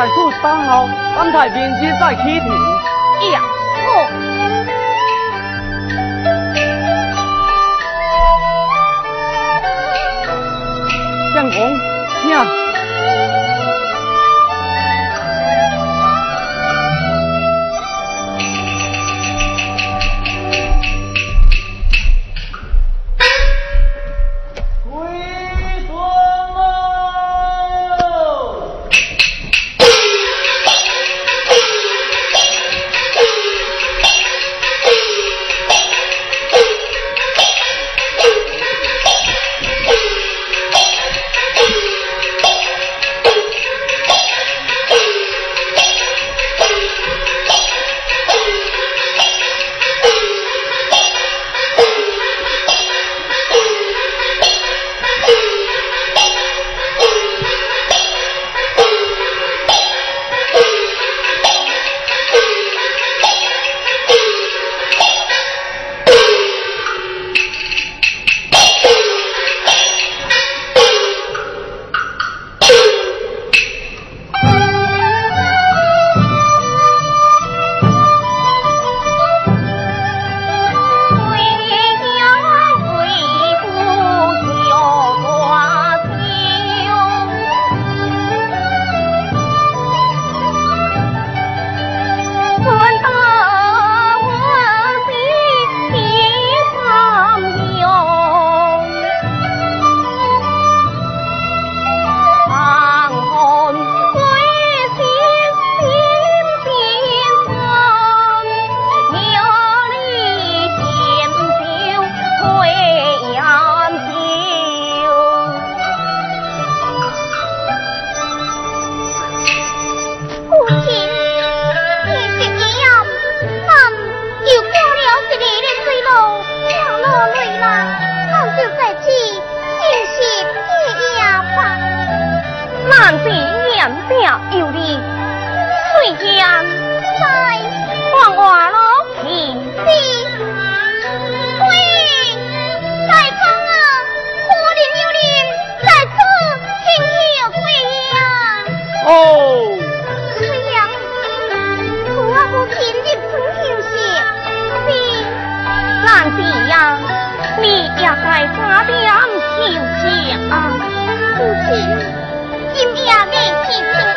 在此等候，等待明天再启程。大梁修建啊。不知金家的亲戚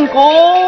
成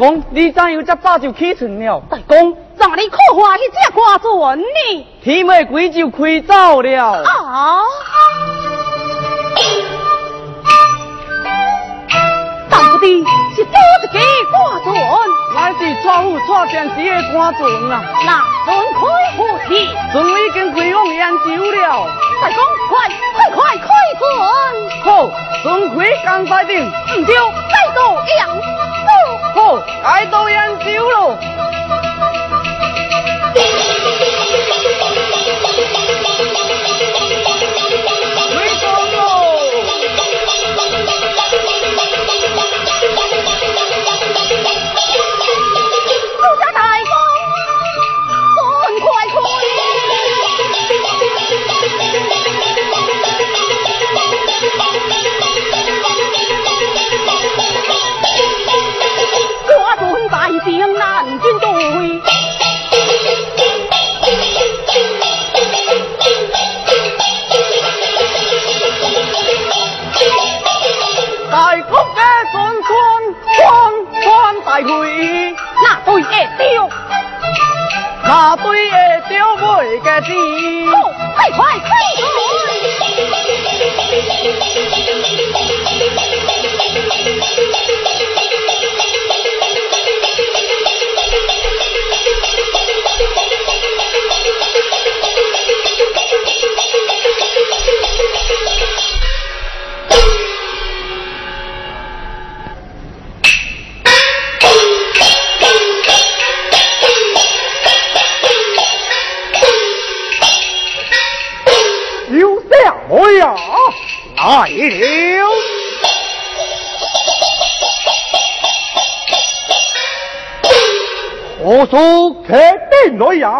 公，你怎样这早就起床了？大公，怎你可话去这挂船呢？天未归就开走了。啊！当不的是多一个挂船，乃是错夫错将时的挂船啊！那船开何去？船已经开往扬州了。大公，快快快开船！好，船开刚在定，唔丢，再度扬州。好，来到扬州喽。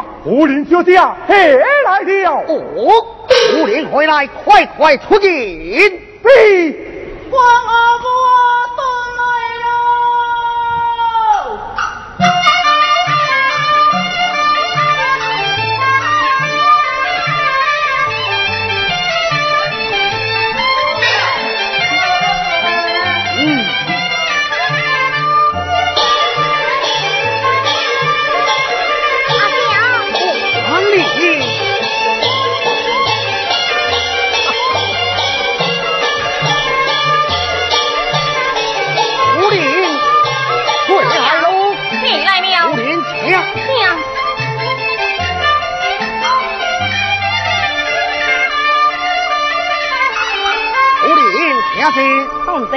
店来呀？夫人小姐何来了？哦，胡林回来，快快出营。嘿，王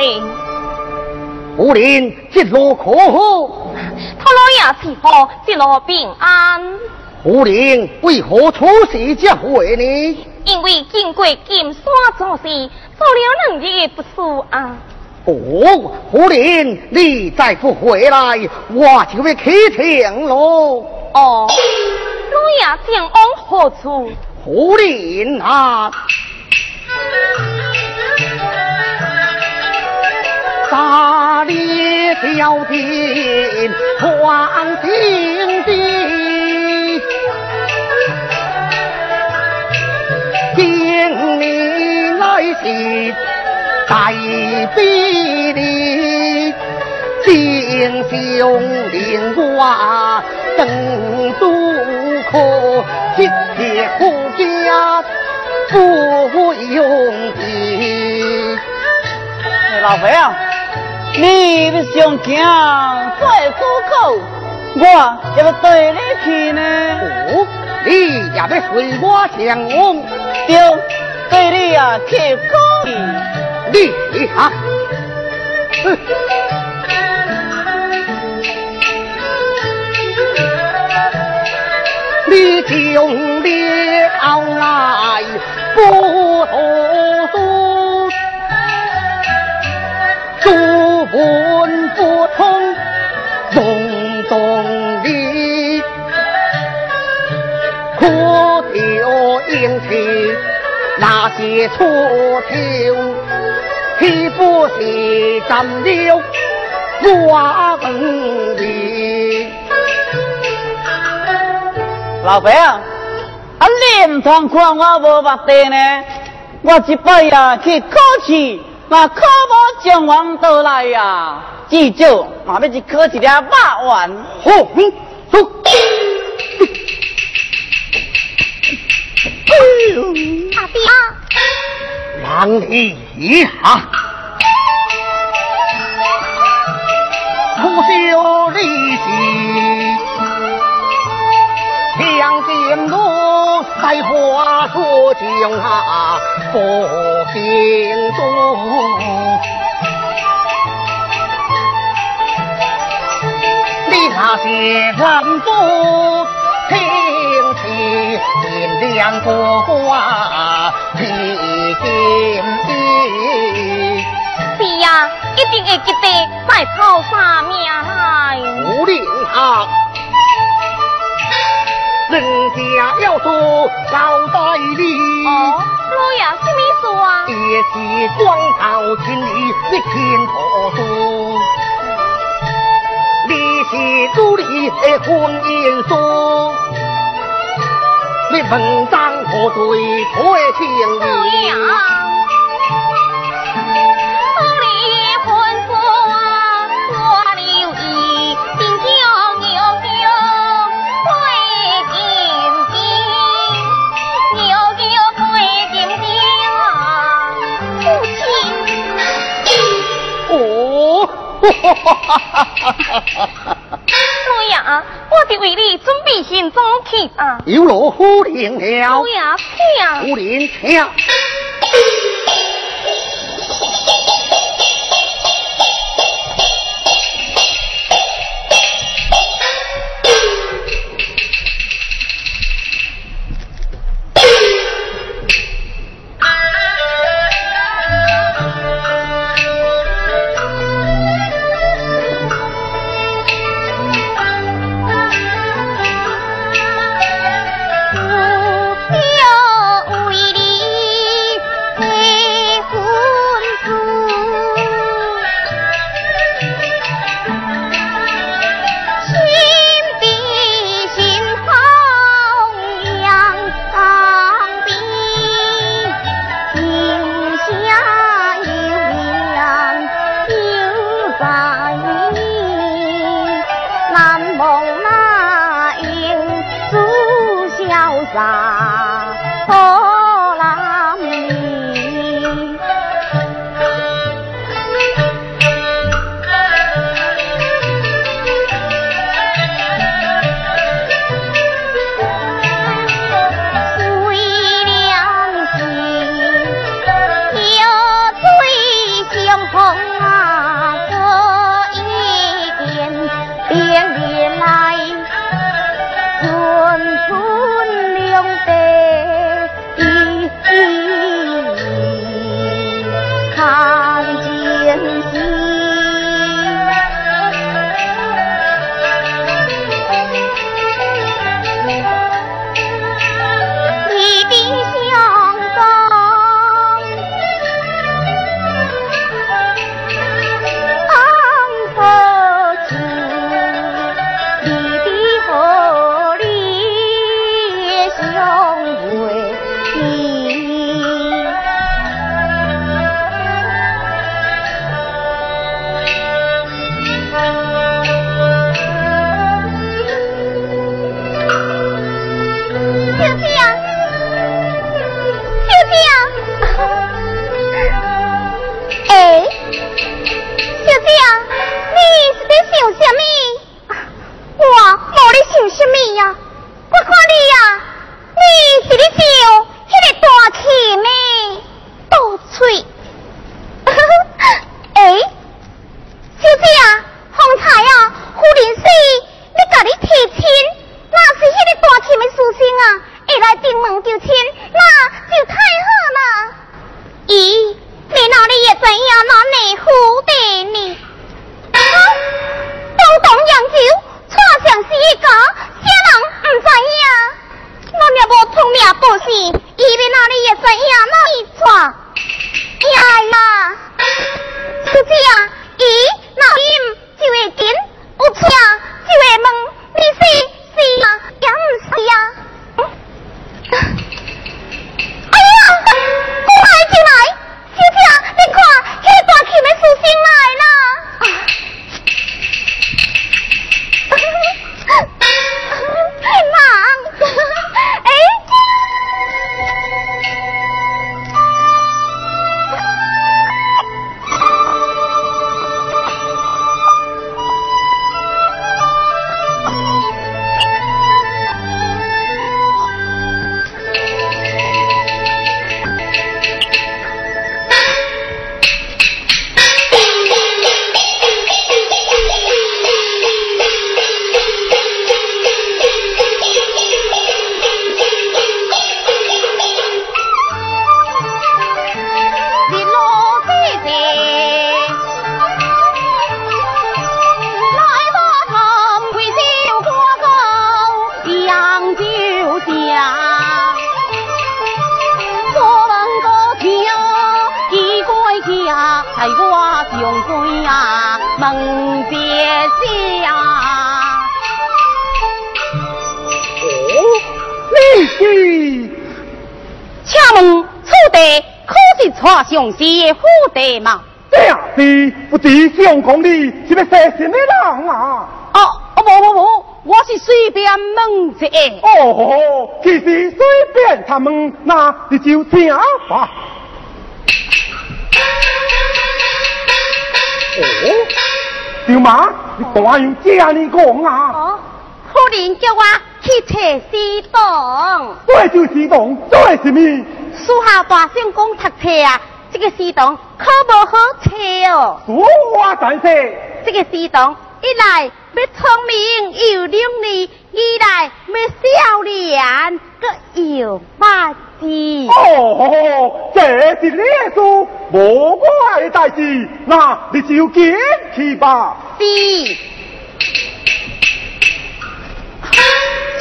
人。夫人吉路可否？他老爷是否吉路平安？夫人为何出事这会呢？因为经过金山做事，做了两日不舒啊。哦，夫人，你再不回来，我就会开庭喽。哦，老爷将往何处？夫人啊，大理小天换新地，今年来是大比例，金兄令我等都可。今天夫家不用的，老肥啊，你不想听再出口，我要不对你去呢？哦，你也要随我前往，对，对你啊，去可以。你啊，你就了来不读书，书本不通，重重的，可调应起那些错头，岂不是占了我本的？老肥啊，啊你唔通看我无目地呢？我一摆呀去考试，那可无将王倒来呀，至少嘛要去考一粒肉丸。好，嗯，走。阿弟啊，让你一下，不修利息，向前路在花说情啊，不心中。你那些人不听其天亮不挂披荆棘，是呀，一定会记得再跑啥命来。无令啊！人家要做交代你，哦，老爷什么说啊？也是光头金里一天可数。你是主里的婚姻书，你文章何罪可听老爷老爷啊，我得为你准备行装去啊。有劳夫人了老，爷，请。夫人请。没问此地可是蔡相师的府邸吗？这是不知相公你是要写什么人啊？哦哦，不不不，我是随便问者。哦，其实随便他们，那你就听吧。哦，舅妈，你答应这样讲啊？哦，夫人叫我去找西东。对就西东，做什么？属下大圣公读册啊，这个师堂可无好找哦。说话在说，这个师堂一来要聪明又伶俐，二来要少年，个又八字。哦，这是烈书，无我的代志，那你就进去吧。是。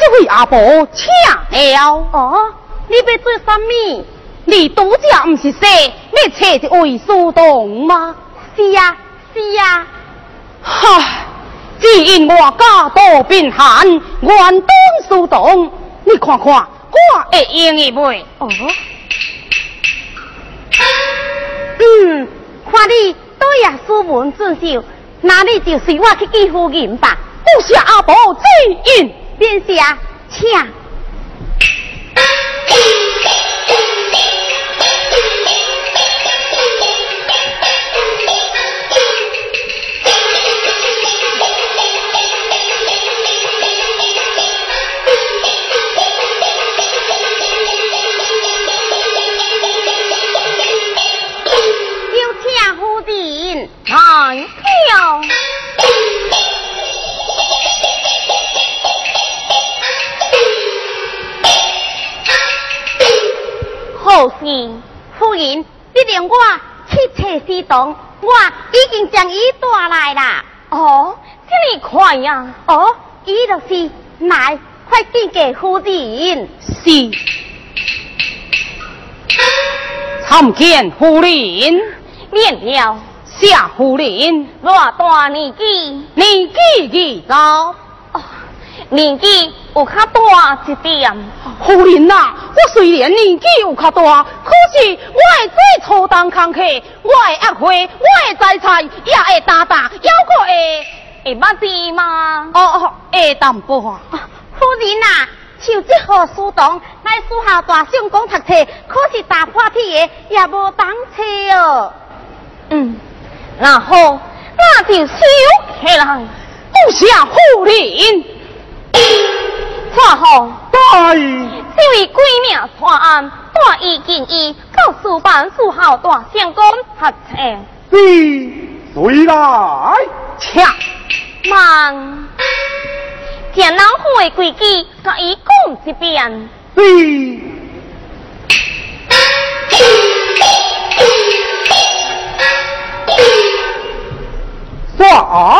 这位阿婆请了。哦，你要做什么？你拄则唔是说要找一位苏东吗？是呀、是呀、唉，只因我家道贫寒，愿当苏东。你看看，我会用意袂？哦。嗯，看你都也书文俊秀，那你就随我去见夫人吧。不下阿婆只因。便是啊，请。了。好事，夫人，你令我去找西东，我已经将伊带来啦。哦，这么快呀、哦，伊就是来，快递给夫人。是。参见夫人，免了，夏夫人，偌大年纪，年纪几高？哦，年纪有较大一点。夫人呐、我虽然年纪有较大，可是我会做粗重工课，我会压花，我会摘菜，也会打打，还阁会会捌字吗？哦哦会淡薄啊。夫人呐、像这号书童来书校大圣讲读册，可是打破铁的，也无当册哦。嗯，然后那就收起来。不下夫人，错好，大意，这位鬼命传案，大意建议到书办书校大圣讲读册。是谁来？请忙，将老虎的规矩甲伊讲一遍。是。啥？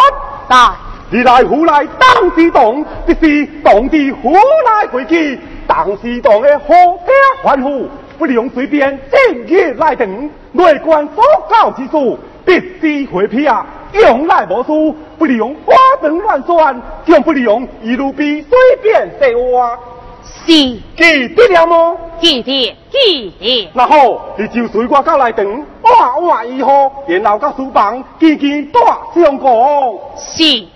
来，你来胡来当西洞，这是当地胡来规矩。当西洞的好家欢呼，不能随便正月来等，内关所教之事，必须回避啊！用来无书，不能花灯乱转，更不能一路比随便说话。是。记得了吗？记得，记得。那好你就随我到内堂换换衣服，然后到书房记记大相公。是。